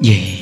vậy.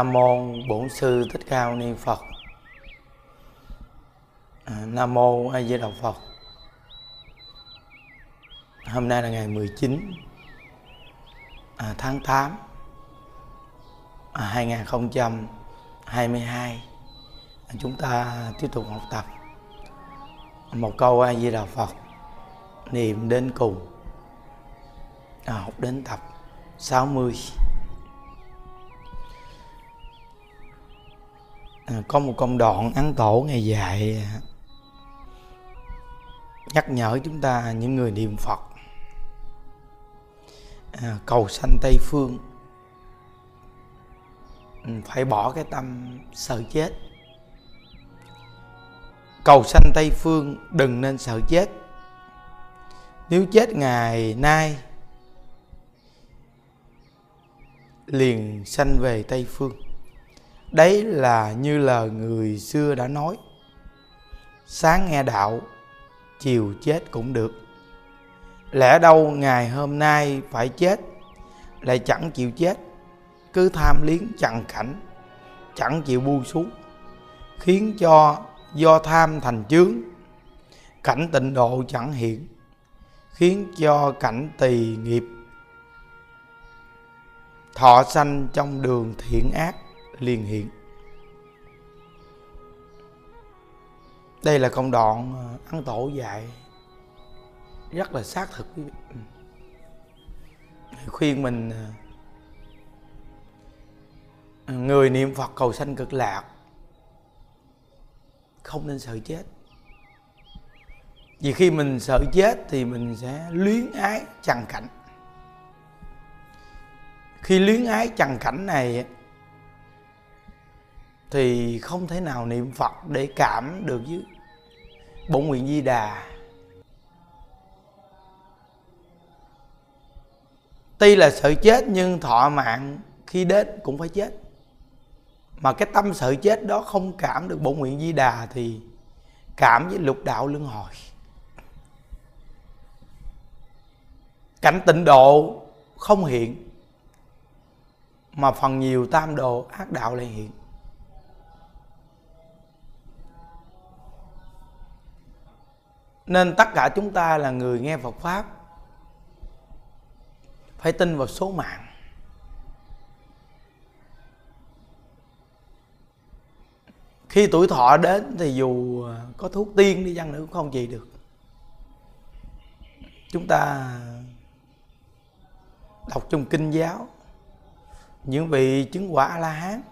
Nam mô Bổn sư Thích Ca Mâu Ni Phật. À, Nam mô A Di Đà Phật. Hôm nay là ngày 19 à, tháng 8 à, 2022. À, chúng ta tiếp tục học tập một câu A Di Đà Phật niệm đến cùng. À, học đến tập 60. mươi À, có một công đoạn ăn tổ ngày dạy. Nhắc nhở chúng ta những người niệm Phật. À, cầu sanh Tây phương. Ừ, phải bỏ cái tâm sợ chết. Cầu sanh Tây phương đừng nên sợ chết. Nếu chết ngày nay liền sanh về Tây phương đấy là như lời người xưa đã nói. Sáng nghe đạo, chiều chết cũng được. Lẽ đâu ngày hôm nay phải chết, lại chẳng chịu chết? Cứ tham liếng chằn cảnh chẳng chịu buông xuống, khiến cho do tham thành chướng. Cảnh tịnh độ chẳng hiện, khiến cho cảnh tỳ nghiệp. Thọ sanh trong đường thiện ác liền hiện. Đây là công đoạn ờ, ăn tổ dạy. Rất là xác thực quý vị. Ừ. Khuyên mình ờ, người niệm phật cầu sanh cực lạc, không nên sợ chết. Vì khi mình sợ chết thì mình sẽ luyến ái trần cảnh. Khi luyến ái trần cảnh này thì không thể nào niệm phật để cảm được với bổn nguyện di đà. Tuy là sợ chết nhưng thọ mạng khi đến cũng phải chết. Mà cái tâm sợ chết đó không cảm được bổn nguyện di đà thì cảm với lục đạo luân hồi. Cảnh tịnh độ không hiện, mà phần nhiều tam đồ ác đạo lại hiện. Nên tất cả chúng ta là người nghe Phật pháp, phải tin vào số mạng. Khi tuổi thọ đến thì dù có thuốc tiên đi chăng nữa cũng không gì được. Chúng ta đọc trong kinh giáo, những vị chứng quả a la hán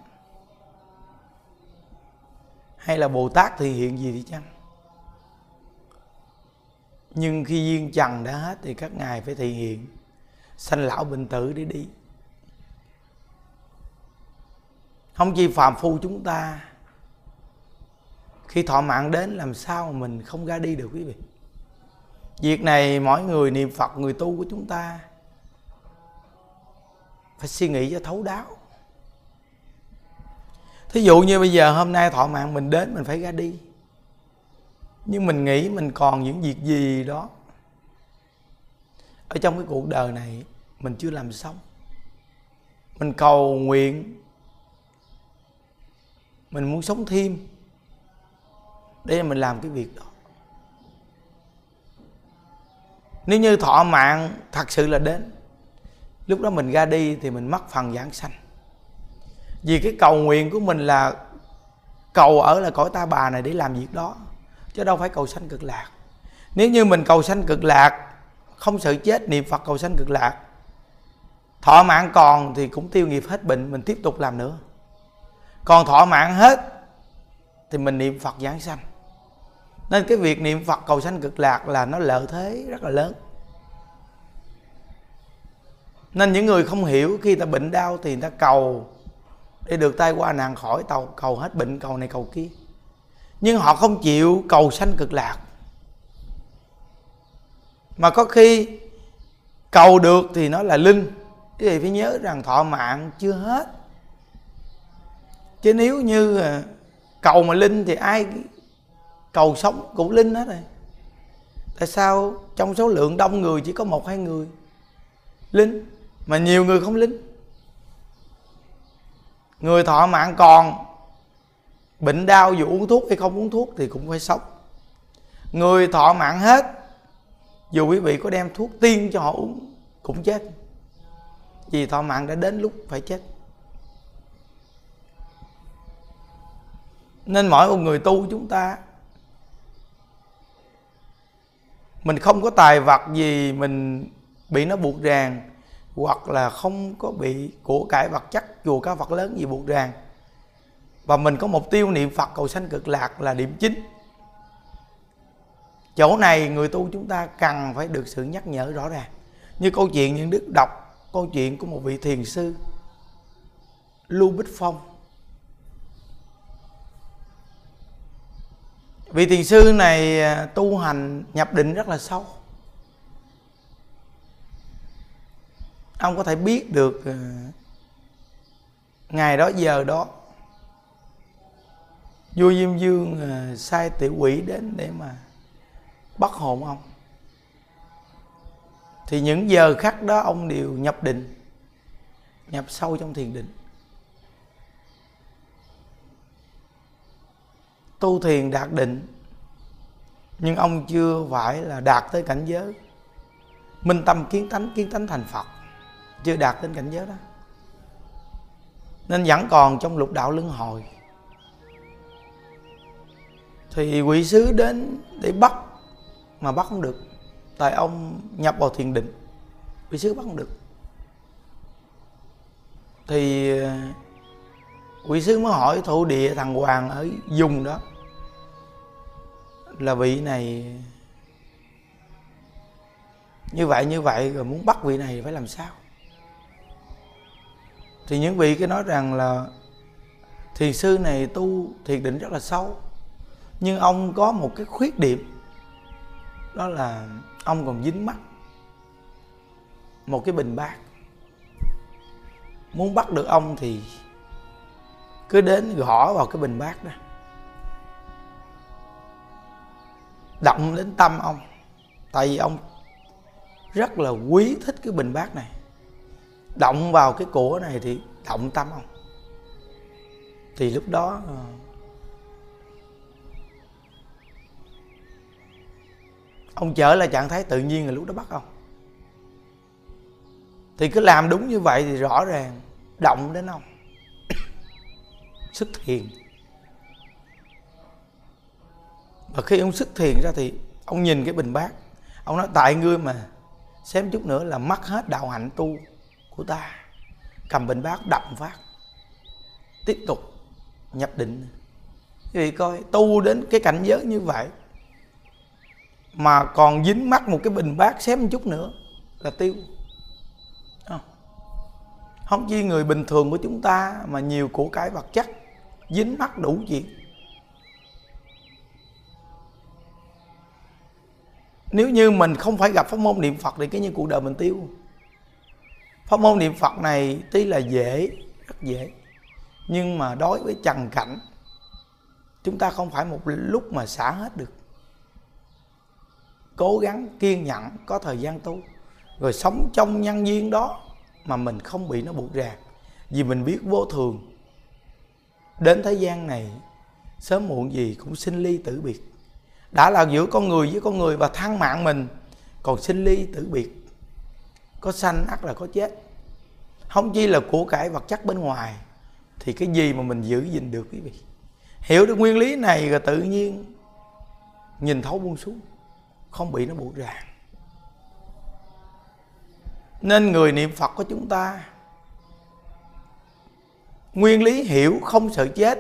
hay là bồ tát thì hiện gì đi chăng? Nhưng khi duyên trần đã hết thì các ngài phải thị hiện. Sanh lão bệnh tử để đi. Không chỉ phàm phu chúng ta, khi thọ mạng đến làm sao mà mình không ra đi được quý vị? Việc này mỗi người niệm phật, người tu của chúng ta phải suy nghĩ cho thấu đáo. Thí dụ như bây giờ hôm nay thọ mạng mình đến, mình phải ra đi nhưng mình nghĩ mình còn những việc gì đó ở trong cái cuộc đời này mình chưa làm xong. Mình cầu nguyện, mình muốn sống thêm để mình làm cái việc đó. Nếu như thọ mạng thật sự là đến, lúc đó mình ra đi thì mình mất phần giảng sanh. Vì cái cầu nguyện của mình là cầu ở là cõi ta bà này để làm việc đó chứ đâu phải cầu sanh cực lạc. Nếu như mình cầu sanh cực lạc, không sợ chết, niệm phật cầu sanh cực lạc, thọ mạng còn thì cũng tiêu nghiệp hết bệnh, mình tiếp tục làm nữa. Còn thọ mạng hết thì mình niệm phật giảng sanh. Nên cái việc niệm phật cầu sanh cực lạc là nó lợi thế rất là lớn. Nên những người không hiểu, khi ta bệnh đau thì ta cầu để được tai qua nạn khỏi tàu cầu hết bệnh, cầu này cầu kia nhưng họ không chịu cầu sanh cực lạc. Mà có khi cầu được thì nó là linh. Quý vị phải nhớ rằng thọ mạng chưa hết. Chứ nếu như ờ, cầu mà linh thì ai cầu sống cũng linh hết rồi. Tại sao trong số lượng đông người chỉ có một hai người linh mà nhiều người không linh? Người thọ mạng còn bệnh đau dù uống thuốc hay không uống thuốc thì cũng phải sống. Người thọ mạng hết, dù quý vị có đem thuốc tiên cho họ uống, cũng chết. Vì thọ mạng đã đến lúc phải chết. Nên mỗi một người tu chúng ta, mình không có tài vật gì mình bị nó buộc ràng, hoặc là không có bị của cải vật chất chùa cá vật lớn gì buộc ràng và mình có mục tiêu niệm phật cầu sanh cực lạc là điểm chính. Chỗ này người tu chúng ta cần phải được sự nhắc nhở rõ ràng. Như câu chuyện những đức đọc, câu chuyện của một vị thiền sư, lưu bích phong. Vị thiền sư này à, tu hành, nhập định rất là sâu. Ông có thể biết được à, ngày đó, giờ đó vua diêm dương à, sai tiểu quỷ đến để mà bắt hồn ông. Thì những giờ khắc đó ông đều nhập định, nhập sâu trong thiền định. Tu thiền đạt định, nhưng ông chưa phải là đạt tới cảnh giới. Minh tâm kiến tánh kiến tánh thành phật, chưa đạt đến cảnh giới đó. Nên vẫn còn trong lục đạo luân hồi thì quỷ sứ đến để bắt, mà bắt không được. Tại ông nhập vào thiền định, quỷ sứ bắt không được. Thì ờ, quỷ sứ mới hỏi thổ địa thằng hoàng ở dùng đó, là vị này, như vậy như vậy, rồi muốn bắt vị này phải làm sao? Thì những vị cái nói rằng là, thiền sư này tu thiền định rất là sâu nhưng ông có một cái khuyết điểm. Đó là ông còn dính mắt. Một cái bình bát. Muốn bắt được ông thì cứ đến gõ vào cái bình bát đó. Động đến tâm ông. Tại vì ông rất là quý thích cái bình bát này. Động vào cái của này thì động tâm ông. Thì lúc đó ờ, ông trở lại trạng thái tự nhiên là lúc đó bắt ông. Thì cứ làm đúng như vậy thì rõ ràng động đến ông. Xuất thiền. Và khi ông xuất thiền ra thì ông nhìn cái bình bát. Ông nói, tại ngươi mà xém chút nữa là mất hết đạo hạnh tu của ta. Cầm bình bát đập phát. Tiếp tục nhập định. Quý vị coi, tu đến cái cảnh giới như vậy mà còn dính mắt một cái bình bát xém một chút nữa là tiêu. Không, không chỉ người bình thường của chúng ta mà nhiều của cái vật chất dính mắt đủ chuyện. Nếu như mình không phải gặp pháp môn niệm phật thì cái như cuộc đời mình tiêu. Pháp môn niệm phật này tuy là dễ rất dễ nhưng mà đối với trần cảnh chúng ta không phải một lúc mà xả hết được cố gắng kiên nhẫn, có thời gian tu. Rồi sống trong nhân duyên đó mà mình không bị nó buộc ràng. Vì mình biết vô thường. Đến thế gian này, sớm muộn gì cũng sinh ly tử biệt. Đã là giữa con người với con người và thăng mạng mình, còn sinh ly tử biệt. Có sanh ắt là có chết. Không chỉ là của cải vật chất bên ngoài, thì cái gì mà mình giữ gìn được quý vị? Hiểu được nguyên lý này rồi tự nhiên nhìn thấu buông xuống không bị nó buộc ràng. Nên người niệm phật của chúng ta, nguyên lý hiểu không sợ chết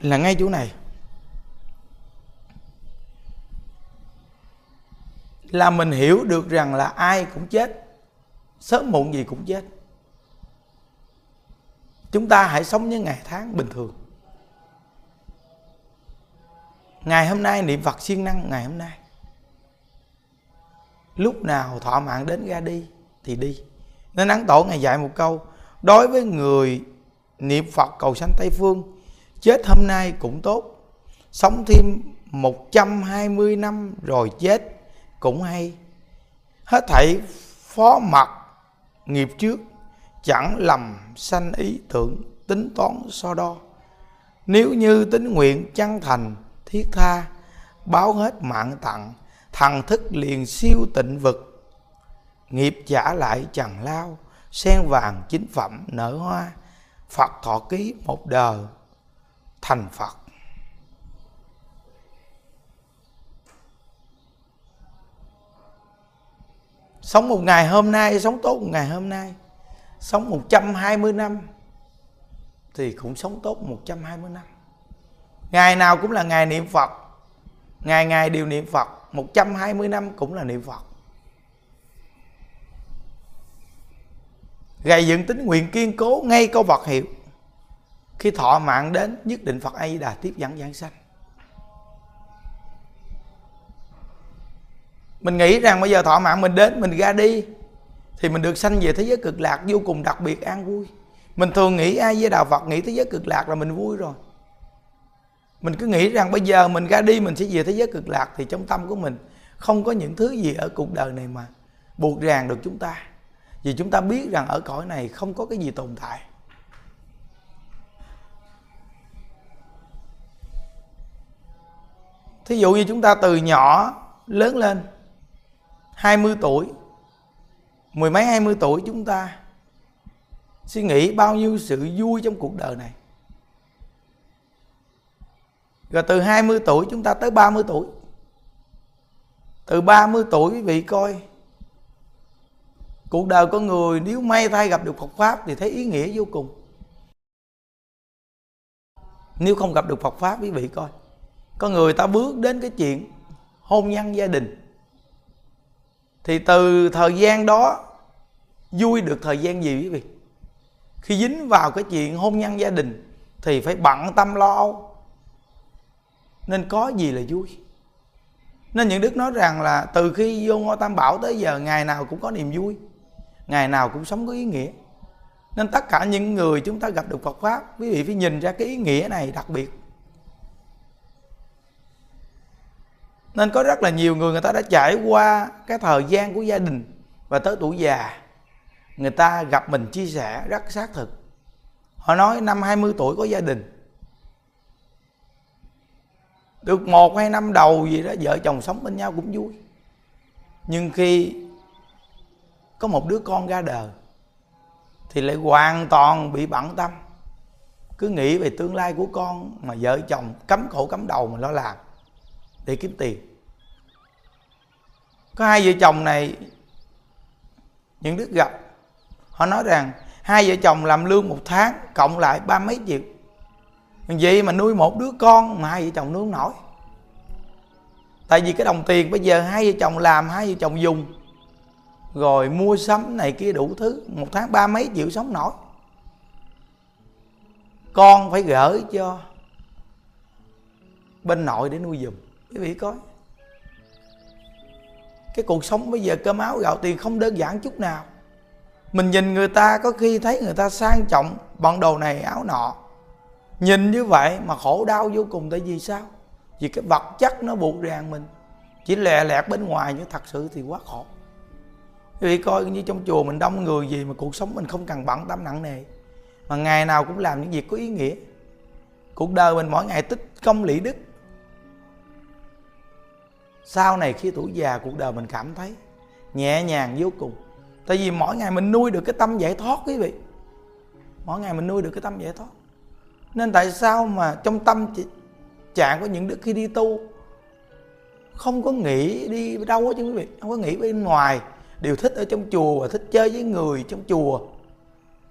là ngay chỗ này. Là mình hiểu được rằng là ai cũng chết, sớm muộn gì cũng chết. Chúng ta hãy sống những ngày tháng bình thường ngày hôm nay niệm phật siêng năng ngày hôm nay. Lúc nào thọ mạng đến ra đi thì đi. Nên ấn tổ ngày dạy một câu, đối với người niệm phật cầu sanh tây phương, chết hôm nay cũng tốt. Sống thêm 120 năm rồi chết cũng hay. Hết thảy phó mặt nghiệp trước, chẳng lầm sanh ý tưởng tính toán so đo. Nếu như tính nguyện chân thành thiết tha, báo hết mạng tặng thần thức liền siêu tịnh vực. Nghiệp trả lại chẳng lao, sen vàng chính phẩm nở hoa, phật thọ ký một đời, thành phật. Sống một ngày hôm nay, sống tốt một ngày hôm nay. Sống 120 năm thì cũng sống tốt 120 năm ngày nào cũng là ngày niệm Phật. Ngày ngày đều niệm Phật. 120 năm cũng là niệm Phật. Gầy dựng tính nguyện kiên cố ngay câu Phật hiệu. Khi thọ mạng đến, nhất định Phật A Di Đà tiếp dẫn giảng sanh. Mình nghĩ rằng bây giờ thọ mạng mình đến, mình ra đi, thì mình được sanh về thế giới cực lạc vô cùng đặc biệt an vui. Mình thường nghĩ ai với đạo phật, nghĩ thế giới cực lạc là mình vui rồi mình cứ nghĩ rằng bây giờ mình ra đi mình sẽ về thế giới cực lạc thì trong tâm của mình không có những thứ gì ở cuộc đời này mà buộc ràng được chúng ta. Vì chúng ta biết rằng ở cõi này không có cái gì tồn tại. Thí dụ như chúng ta từ nhỏ lớn lên 20 tuổi, mười mấy hai mươi tuổi chúng ta suy nghĩ bao nhiêu sự vui trong cuộc đời này rồi từ 20 tuổi chúng ta tới 30 tuổi. Từ 30 tuổi quý vị coi, Cuộc đời con người nếu may thay gặp được Phật Pháp Thì thấy ý nghĩa vô cùng. Nếu không gặp được Phật Pháp quý vị coi Có người ta bước đến cái chuyện Hôn nhân gia đình, thì từ thời gian đó vui được thời gian gì quý vị? Khi dính vào cái chuyện hôn nhân gia đình thì phải bận tâm lo âu nên có gì là vui. Nên những đức nói rằng là từ khi vô ngôi tam bảo tới giờ, ngày nào cũng có niềm vui, ngày nào cũng sống có ý nghĩa. Nên tất cả những người chúng ta gặp được Phật pháp, quý vị phải nhìn ra cái ý nghĩa này đặc biệt. Nên có rất là nhiều người người ta đã trải qua cái thời gian của gia đình và tới tuổi già, người ta gặp mình chia sẻ rất xác thực. Họ nói năm 20 tuổi có gia đình được một hai năm đầu gì đó, vợ chồng sống bên nhau cũng vui. Nhưng khi có một đứa con ra đời, thì lại hoàn toàn bị bận tâm. Cứ nghĩ về tương lai của con mà vợ chồng cấm cổ cấm đầu mà lo làm để kiếm tiền. Có hai vợ chồng này, những đức gặp, họ nói rằng hai vợ chồng làm lương một tháng cộng lại ba mấy triệu vậy mà nuôi một đứa con mà hai vợ chồng nuôi không nổi? Tại vì cái đồng tiền bây giờ hai vợ chồng làm, hai vợ chồng dùng. Rồi mua sắm này kia đủ thứ, một tháng ba mấy triệu sống nổi. Con phải gửi cho bên nội để nuôi giùm. Quý vị coi. Cái cuộc sống bây giờ cơm áo gạo tiền không đơn giản chút nào. Mình nhìn người ta, có khi thấy người ta sang trọng bọn đồ này, áo nọ nhìn như vậy mà khổ đau vô cùng tại vì sao? Vì cái vật chất nó buộc ràng mình. Chỉ lẹ lẹt bên ngoài nhưng thật sự thì quá khổ. Quý vị coi như trong chùa mình đông người gì mà cuộc sống mình không cần bận tâm nặng nề. Mà ngày nào cũng làm những việc có ý nghĩa. Cuộc đời mình mỗi ngày tích công lý đức. Sau này khi tuổi già, cuộc đời mình cảm thấy nhẹ nhàng vô cùng. Tại vì mỗi ngày mình nuôi được cái tâm giải thoát, quý vị. Mỗi ngày mình nuôi được cái tâm giải thoát nên tại sao mà trong tâm trạng của những đức khi đi tu, không có nghĩ đi đâu hết chứ quý vị? Không có nghĩ bên ngoài. Đều thích ở trong chùa và thích chơi với người trong chùa.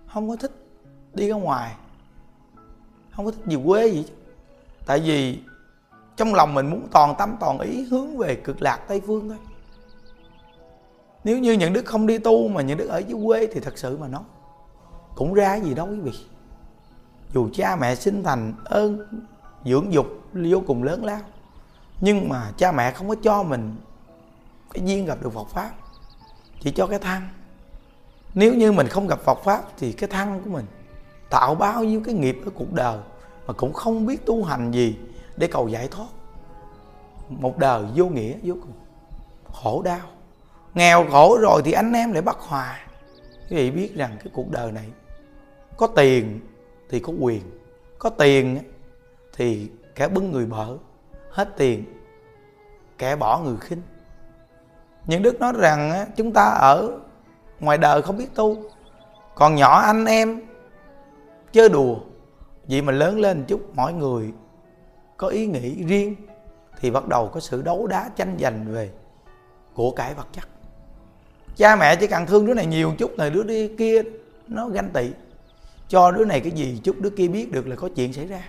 Không có thích đi ra ngoài. Không có thích gì quê gì chứ. Tại vì trong lòng mình muốn toàn tâm, toàn ý hướng về cực lạc tây phương thôi. Nếu như những đức không đi tu mà những đức ở dưới quê thì thật sự mà nó cũng ra gì đâu quý vị dù cha mẹ sinh thành ơn, dưỡng dục, vô cùng lớn lao, nhưng mà cha mẹ không có cho mình cái duyên gặp được Phật pháp, chỉ cho cái thăng. Nếu như mình không gặp Phật pháp thì cái thăng của mình tạo bao nhiêu cái nghiệp ở cuộc đời mà cũng không biết tu hành gì để cầu giải thoát. Một đời vô nghĩa, vô cùng khổ đau. Nghèo khổ rồi thì anh em lại bắt hòa. Quý vị biết rằng cái cuộc đời này có tiền thì có quyền, có tiền thì kẻ bưng người bở hết tiền, kẻ bỏ người khinh. Những đức nói rằng chúng ta ở ngoài đời không biết tu, còn nhỏ anh em chơi đùa, vậy mà lớn lên chút mọi người có ý nghĩ riêng, thì bắt đầu có sự đấu đá tranh giành về của cải vật chất. Cha mẹ chỉ cần thương đứa này nhiều chút, rồi đứa đi kia nó ganh tị cho đứa này cái gì chút đứa kia biết được là có chuyện xảy ra.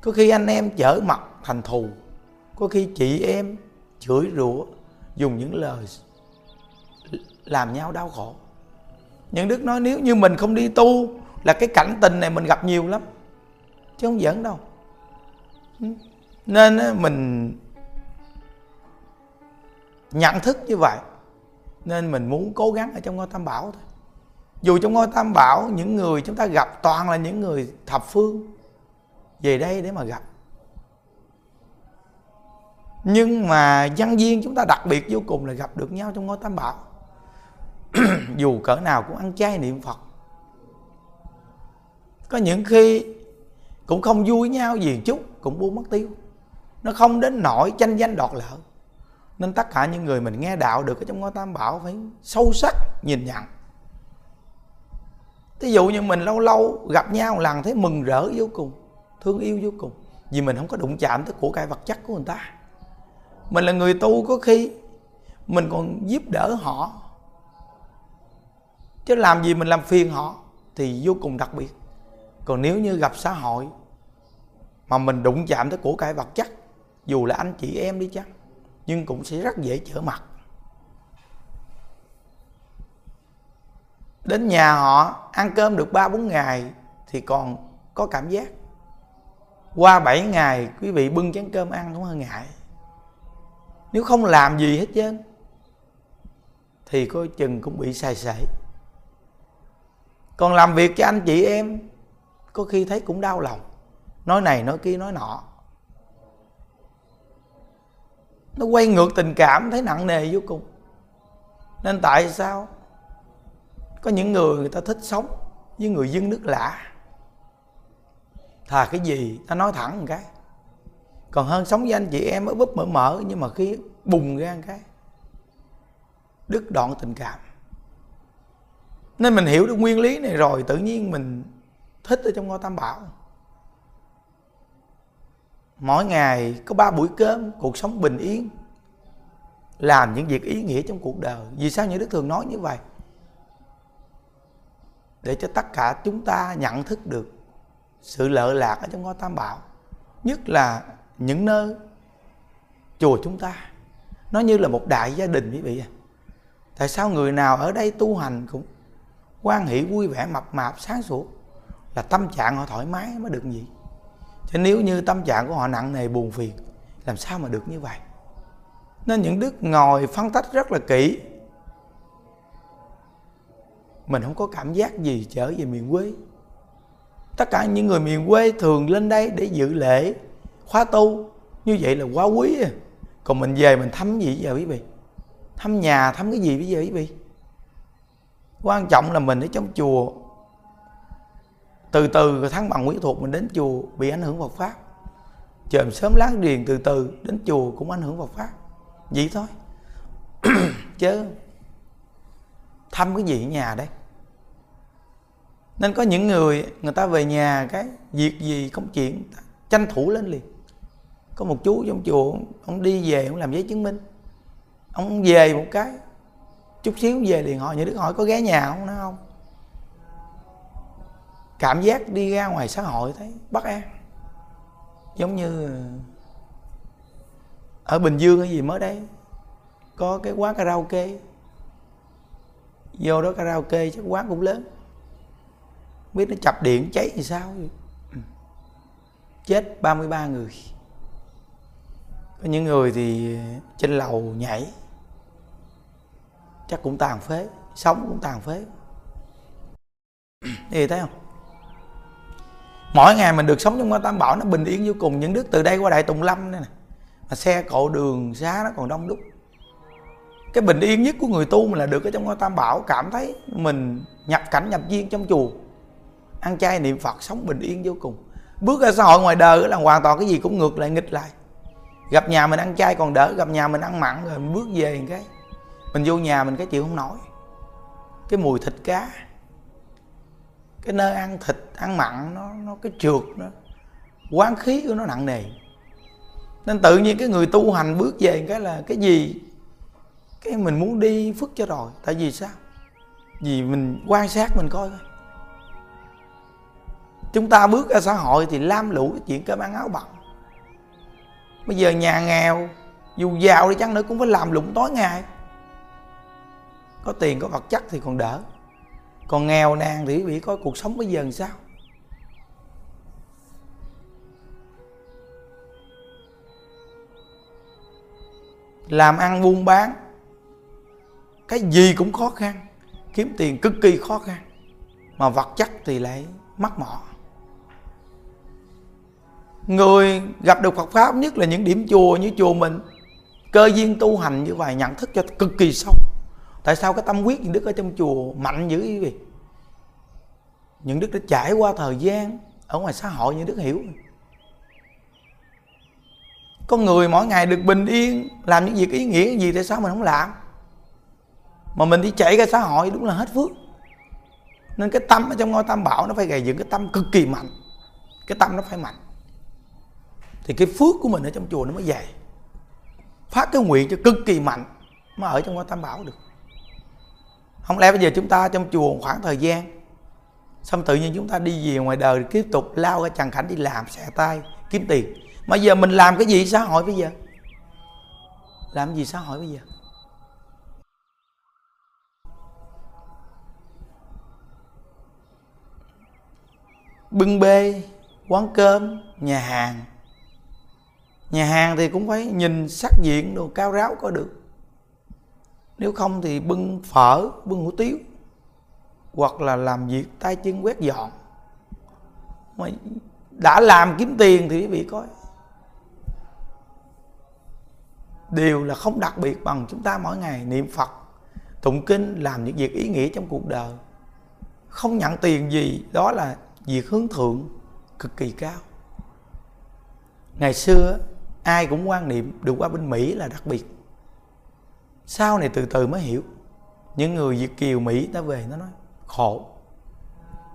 Có khi anh em chở mặt thành thù. Có khi chị em chửi rủa, dùng những lời làm nhau đau khổ. Những đức nói nếu như mình không đi tu là cái cảnh tình này mình gặp nhiều lắm, chứ không giỡn đâu. Nên mình nhận thức như vậy. Nên mình muốn cố gắng ở trong ngôi tam bảo thôi dù trong ngôi tam bảo, những người chúng ta gặp toàn là những người thập phương, về đây để mà gặp. Nhưng mà dân viên chúng ta đặc biệt vô cùng là gặp được nhau trong ngôi tam bảo. Dù cỡ nào cũng ăn chay niệm phật. Có những khi cũng không vui nhau gì chút cũng buông mất tiêu. Nó không đến nỗi tranh danh đoạt lợi. Nên tất cả những người mình nghe đạo được ở trong ngôi tam bảo phải sâu sắc nhìn nhận. Ví dụ như mình lâu lâu gặp nhau một lần, thấy mừng rỡ vô cùng, Thương yêu vô cùng, Vì mình không có đụng chạm tới của cải vật chất của người ta. Mình là người tu có khi Mình còn giúp đỡ họ. Chứ làm gì mình làm phiền họ Thì vô cùng đặc biệt. Còn nếu như gặp xã hội Mà mình đụng chạm tới của cải vật chất, Dù là anh chị em đi chăng, Nhưng cũng sẽ rất dễ trở mặt. Đến nhà họ, ăn cơm được ba bốn ngày thì còn có cảm giác. Qua 7 ngày, quý vị bưng chén cơm ăn cũng hơi ngại. Nếu không làm gì hết trơn, thì coi chừng cũng bị sai sảy. Còn làm việc cho anh chị em, có khi thấy cũng đau lòng. Nói này, nói kia, nói nọ. Nó quay ngược tình cảm, thấy nặng nề vô cùng. Nên tại sao có những người người ta thích sống với người dân nước lạ thà cái gì, ta nói thẳng một cái. Còn hơn sống với anh chị em ở búp mở mở nhưng mà khi bùng ra một cái, đứt đoạn tình cảm. Nên mình hiểu được nguyên lý này rồi, tự nhiên mình thích ở trong ngôi tam bảo. Mỗi ngày có ba buổi cơm, cuộc sống bình yên. Làm những việc ý nghĩa trong cuộc đời. Vì sao những đức thường nói như vậy? Để cho tất cả chúng ta nhận thức được sự lợi lạc ở trong ngôi tam bảo. Nhất là những nơi chùa chúng ta. Nó như là một đại gia đình quý vị tại sao người nào ở đây tu hành cũng quan hỷ vui vẻ, mập mạp, sáng suốt là tâm trạng họ thoải mái mới được gì? Chứ nếu như tâm trạng của họ nặng nề, buồn phiền, làm sao mà được như vậy? Nên những đức ngồi phân tích rất là kỹ mình không có cảm giác gì trở về miền quê. Tất cả những người miền quê thường lên đây để dự lễ, khóa tu. Như vậy là quá quý à. Còn mình về mình thăm gì bây giờ quý vị? Thăm nhà, thăm cái gì bây giờ quý vị? Quan trọng là mình ở trong chùa. Từ từ thắng bằng quý thuộc mình đến chùa bị ảnh hưởng Phật pháp. Chồm sớm láng điền từ từ đến chùa cũng ảnh hưởng Phật pháp. Vậy thôi. Chứ thăm cái gì ở nhà đấy. Nên có những người người ta về nhà cái việc gì công chuyện tranh thủ lên liền. Có một chú trong chùa, ông đi về, ông làm giấy chứng minh. Ông về một cái, chút xíu về liền, hỏi những đứa hỏi có ghé nhà không nói không? Cảm giác đi ra ngoài xã hội thấy bất an. Giống như ở bình dương hay gì mới đây, có cái quán karaoke vô đó karaoke chắc quán cũng lớn. Biết nó chập điện cháy thì sao? Chết 33 người. Có những người thì trên lầu nhảy. Chắc cũng tàn phế, sống cũng tàn phế. Thì thấy không? Mỗi ngày mình được sống trong ngôi tam bảo nó bình yên vô cùng. Những đức từ đây qua đại tùng lâm này nè. Mà xe cộ đường, xá nó còn đông đúc cái bình yên nhất của người tu mình là được ở trong ngôi tam bảo, cảm thấy mình nhập cảnh, nhập duyên trong chùa. Ăn chay niệm phật, sống bình yên vô cùng. Bước ra xã hội ngoài đời là hoàn toàn cái gì cũng ngược lại, nghịch lại. Gặp nhà mình ăn chay còn đỡ, gặp nhà mình ăn mặn rồi mình bước về cái. Mình vô nhà mình cái chịu không nổi. Cái mùi thịt cá, cái nơi ăn thịt, ăn mặn, nó nó cái trượt, nó, quán khí của nó nặng nề. Nên tự nhiên cái người tu hành bước về cái là cái gì cái mình muốn đi phức cho rồi, tại vì sao? Vì mình quan sát mình coi thôi. Chúng ta bước ra xã hội thì lam lũ cái chuyện cơm ăn áo bận. Bây giờ nhà nghèo, dù giàu đi chăng nữa cũng phải làm lụng tối ngày. Có tiền, có vật chất thì còn đỡ. Còn nghèo nàn thì bị coi cuộc sống bây giờ làm sao? Làm ăn buôn bán cái gì cũng khó khăn, kiếm tiền cực kỳ khó khăn, mà vật chất thì lại mắc mỏ. Người gặp được Phật pháp nhất là những điểm chùa như chùa mình, cơ duyên tu hành như vậy nhận thức cho cực kỳ sâu. Tại sao cái tâm quyết những đức ở trong chùa mạnh dữ vậy? Những đức đã trải qua thời gian ở ngoài xã hội, những đức hiểu. Con người mỗi ngày được bình yên, làm những việc ý nghĩa gì tại sao mình không làm? Mà mình đi chạy ra xã hội đúng là hết phước. Nên cái tâm ở trong ngôi tam bảo nó phải gầy dựng cái tâm cực kỳ mạnh. Cái tâm nó phải mạnh. Thì cái phước của mình ở trong chùa nó mới dày phát cái nguyện cho cực kỳ mạnh mà ở trong ngôi tam bảo được. Không lẽ bây giờ chúng ta trong chùa khoảng thời gian, xong tự nhiên chúng ta đi về ngoài đời tiếp tục lao ra trần cảnh đi làm, xẻ tay, kiếm tiền. Mà giờ mình làm cái gì xã hội bây giờ? Làm gì xã hội bây giờ? Bưng bê quán cơm, nhà hàng. Nhà hàng thì cũng phải nhìn sắc diện đồ cao ráo có được. Nếu không thì bưng phở, bưng hủ tiếu, hoặc là làm việc tay chân quét dọn. Mà đã làm kiếm tiền thì quý vị coi. Đều là không đặc biệt bằng chúng ta mỗi ngày niệm phật, tụng kinh, làm những việc ý nghĩa trong cuộc đời. Không nhận tiền gì, đó là việc hướng thượng cực kỳ cao. Ngày xưa ai cũng quan niệm được qua bên mỹ là đặc biệt. Sau này từ từ mới hiểu. Những người việt kiều mỹ ta về nó nói, khổ.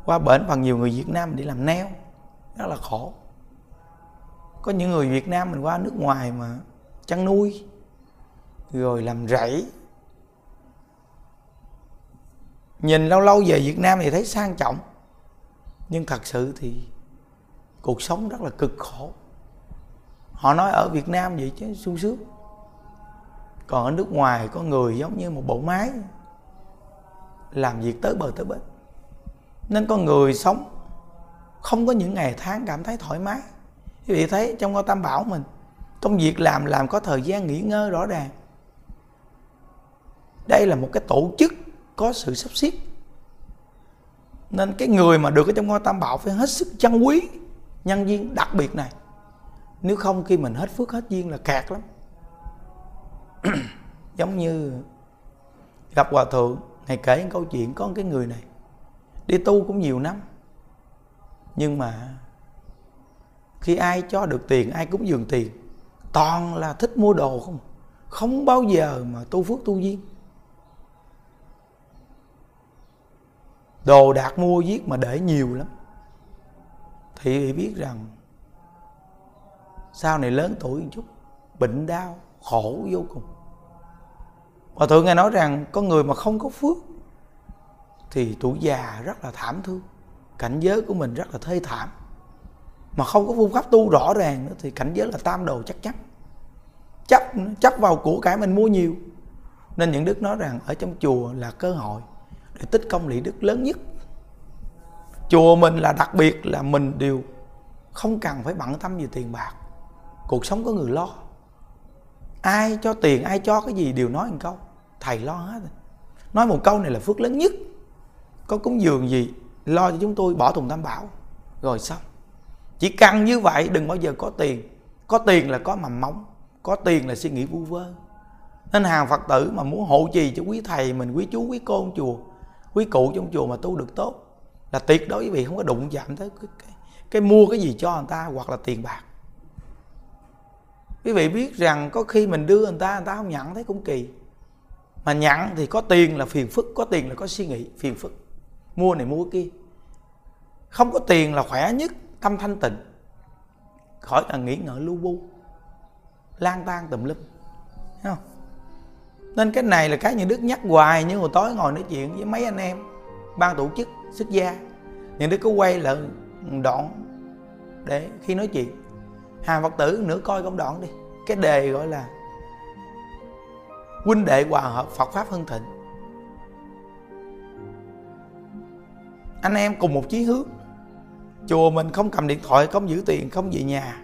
Qua bển phần nhiều người việt nam đi làm neo rất là khổ. Có những người việt nam mình qua nước ngoài mà chăn nuôi, rồi làm rẫy. Nhìn lâu lâu về việt nam thì thấy sang trọng nhưng thật sự thì cuộc sống rất là cực khổ. Họ nói ở việt nam vậy chứ sung sướng còn ở nước ngoài có người giống như một bộ máy làm việc tới bờ tới bến. Nên con người sống không có những ngày tháng cảm thấy thoải mái. Quý vị thấy trong ngôi tam bảo mình, công việc làm làm có thời gian nghỉ ngơi rõ ràng. Đây là một cái tổ chức có sự sắp xếp nên cái người mà được ở trong ngôi tam bảo phải hết sức trân quý nhân duyên đặc biệt này. Nếu không khi mình hết phước hết duyên là kẹt lắm. Giống như gặp hòa thượng ngày kể câu chuyện, có một cái người này đi tu cũng nhiều năm. Nhưng mà khi ai cho được tiền, ai cũng dường tiền, toàn là thích mua đồ không? Không bao giờ mà tu phước tu duyên. Đồ đạc mua giết mà để nhiều lắm. Thì biết rằng sau này lớn tuổi một chút, bệnh đau, khổ vô cùng. Và thượng nghe nói rằng có người mà không có phước thì tuổi già rất là thảm thương, cảnh giới của mình rất là thê thảm. Mà không có phương pháp tu rõ ràng nữa thì cảnh giới là tam đồ chắc chắn. Chấp chấp vào của cải mình mua nhiều. Nên những đức nói rằng ở trong chùa là cơ hội để tích công lý đức lớn nhất. Chùa mình là đặc biệt là mình đều không cần phải bận tâm về tiền bạc. Cuộc sống có người lo. Ai cho tiền, ai cho cái gì đều nói một câu. Thầy lo hết nói một câu này là phước lớn nhất. Có cúng dường gì, lo cho chúng tôi, bỏ thùng tam bảo. Rồi xong. Chỉ cần như vậy, đừng bao giờ có tiền. Có tiền là có mầm móng có tiền là suy nghĩ vu vơ. Nên hàng phật tử mà muốn hộ trì cho quý thầy mình, quý chú, quý cô chùa quý cụ trong chùa mà tu được tốt là tuyệt đối quý vị không có đụng chạm tới cái, cái, cái mua cái gì cho người ta hoặc là tiền bạc. Quý vị biết rằng có khi mình đưa người ta người ta không nhận thấy cũng kỳ. Mà nhận thì có tiền là phiền phức có tiền là có suy nghĩ phiền phức. Mua này mua kia. Không có tiền là khỏe nhất tâm thanh tịnh. Khỏi là nghĩ ngợi lu bu lang tan tùm lum. Thấy không? Nên cái này là cái những đức nhắc hoài những hồi tối ngồi nói chuyện với mấy anh em ban tổ chức, xuất gia. Những đức có quay lại đoạn để khi nói chuyện. Hàng phật tử nữa coi công đoạn đi. Cái đề gọi là huynh đệ hòa hợp phật pháp hưng thịnh. Anh em cùng một chí hướng. Chùa mình không cầm điện thoại, không giữ tiền, không về nhà.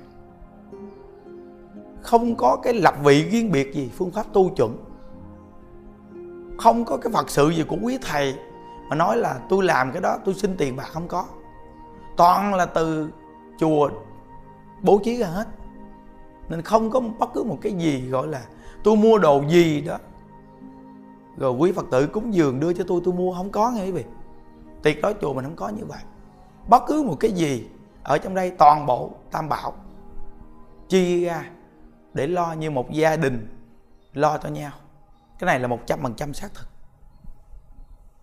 Không có cái lập vị riêng biệt gì, phương pháp tu chuẩn không có cái phật sự gì của quý thầy mà nói là tôi làm cái đó, tôi xin tiền bạc không có. Toàn là từ chùa bố trí ra hết. Nên không có bất cứ một cái gì gọi là tôi mua đồ gì đó. Rồi quý phật tử cúng dường đưa cho tôi tôi mua không có nghe quý vị. Tuyệt đối chùa mình không có như vậy. Bất cứ một cái gì ở trong đây toàn bộ tam bảo chia ra để lo như một gia đình, lo cho nhau cái này là một trăm phần trăm xác thực.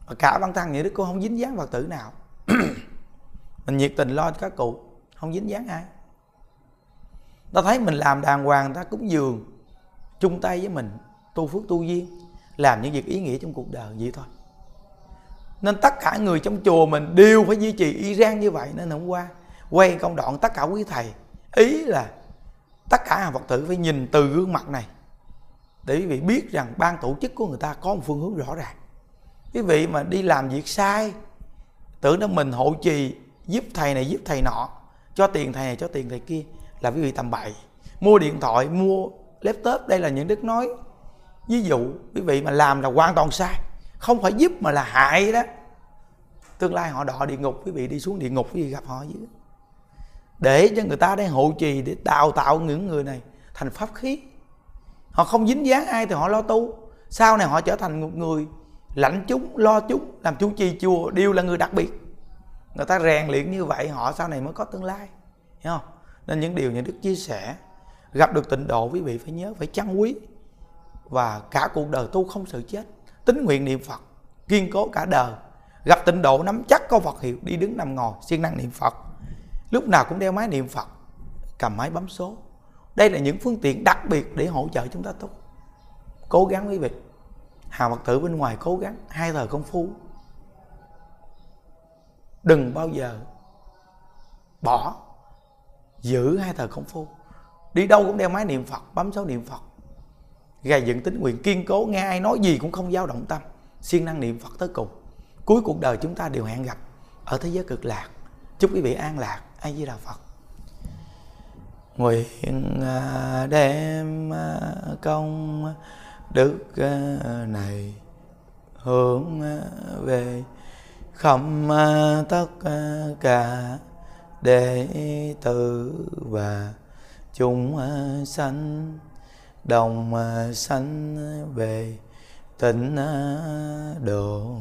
Và cả văn tăng nghĩa đức cô không dính dáng phật tử nào. Mình nhiệt tình lo cho các cụ, không dính dáng ai. Ta thấy mình làm đàng hoàng, ta cúng dường, chung tay với mình, tu phước tu duyên, làm những việc ý nghĩa trong cuộc đời, vậy thôi. Nên tất cả người trong chùa mình đều phải duy trì y rang như vậy, nên hôm qua quay công đoạn tất cả quý thầy. Ý là tất cả hàng phật tử phải nhìn từ gương mặt này để quý vị biết rằng ban tổ chức của người ta có một phương hướng rõ ràng. Quý vị mà đi làm việc sai, tưởng đó mình hộ trì, giúp thầy này, giúp thầy nọ, cho tiền thầy này, cho tiền thầy kia, là quý vị tầm bậy mua điện thoại, mua laptop, đây là những đức nói. Ví dụ, quý vị mà làm là hoàn toàn sai, không phải giúp mà là hại đó. Tương lai họ đọa địa ngục, quý vị đi xuống địa ngục, quý vị gặp họ dưới. Để cho người ta đang hộ trì, để đào tạo những người này thành pháp khí họ không dính dáng ai thì họ lo tu. Sau này họ trở thành một người lãnh chúng, lo chúng, làm chú trì chùa, đều là người đặc biệt. Người ta rèn luyện như vậy, họ sau này mới có tương lai. Hiểu không? Nên những điều những đức chia sẻ, gặp được tịnh độ quý vị phải nhớ, phải trân quý. Và cả cuộc đời tu không sợ chết. Tính nguyện niệm phật, kiên cố cả đời. Gặp tịnh độ nắm chắc có phật hiệu, đi đứng nằm ngồi, siêng năng niệm phật. Lúc nào cũng đeo máy niệm phật, cầm máy bấm số đây là những phương tiện đặc biệt để hỗ trợ chúng ta tốt. Cố gắng quý vị. Hào phật tử bên ngoài cố gắng, hai thời công phu. Đừng bao giờ bỏ, giữ hai thời công phu. Đi đâu cũng đeo máy niệm phật, bấm số niệm phật. Gài dựng tính nguyện, kiên cố, nghe ai nói gì cũng không dao động tâm. Siêng năng niệm phật tới cùng. Cuối cuộc đời chúng ta đều hẹn gặp ở thế giới cực lạc. Chúc quý vị an lạc. A di đà phật nguyện à, đem à, công đức à, này hướng về khắp tất cả đệ tử và chúng sanh đồng sanh về tịnh độ.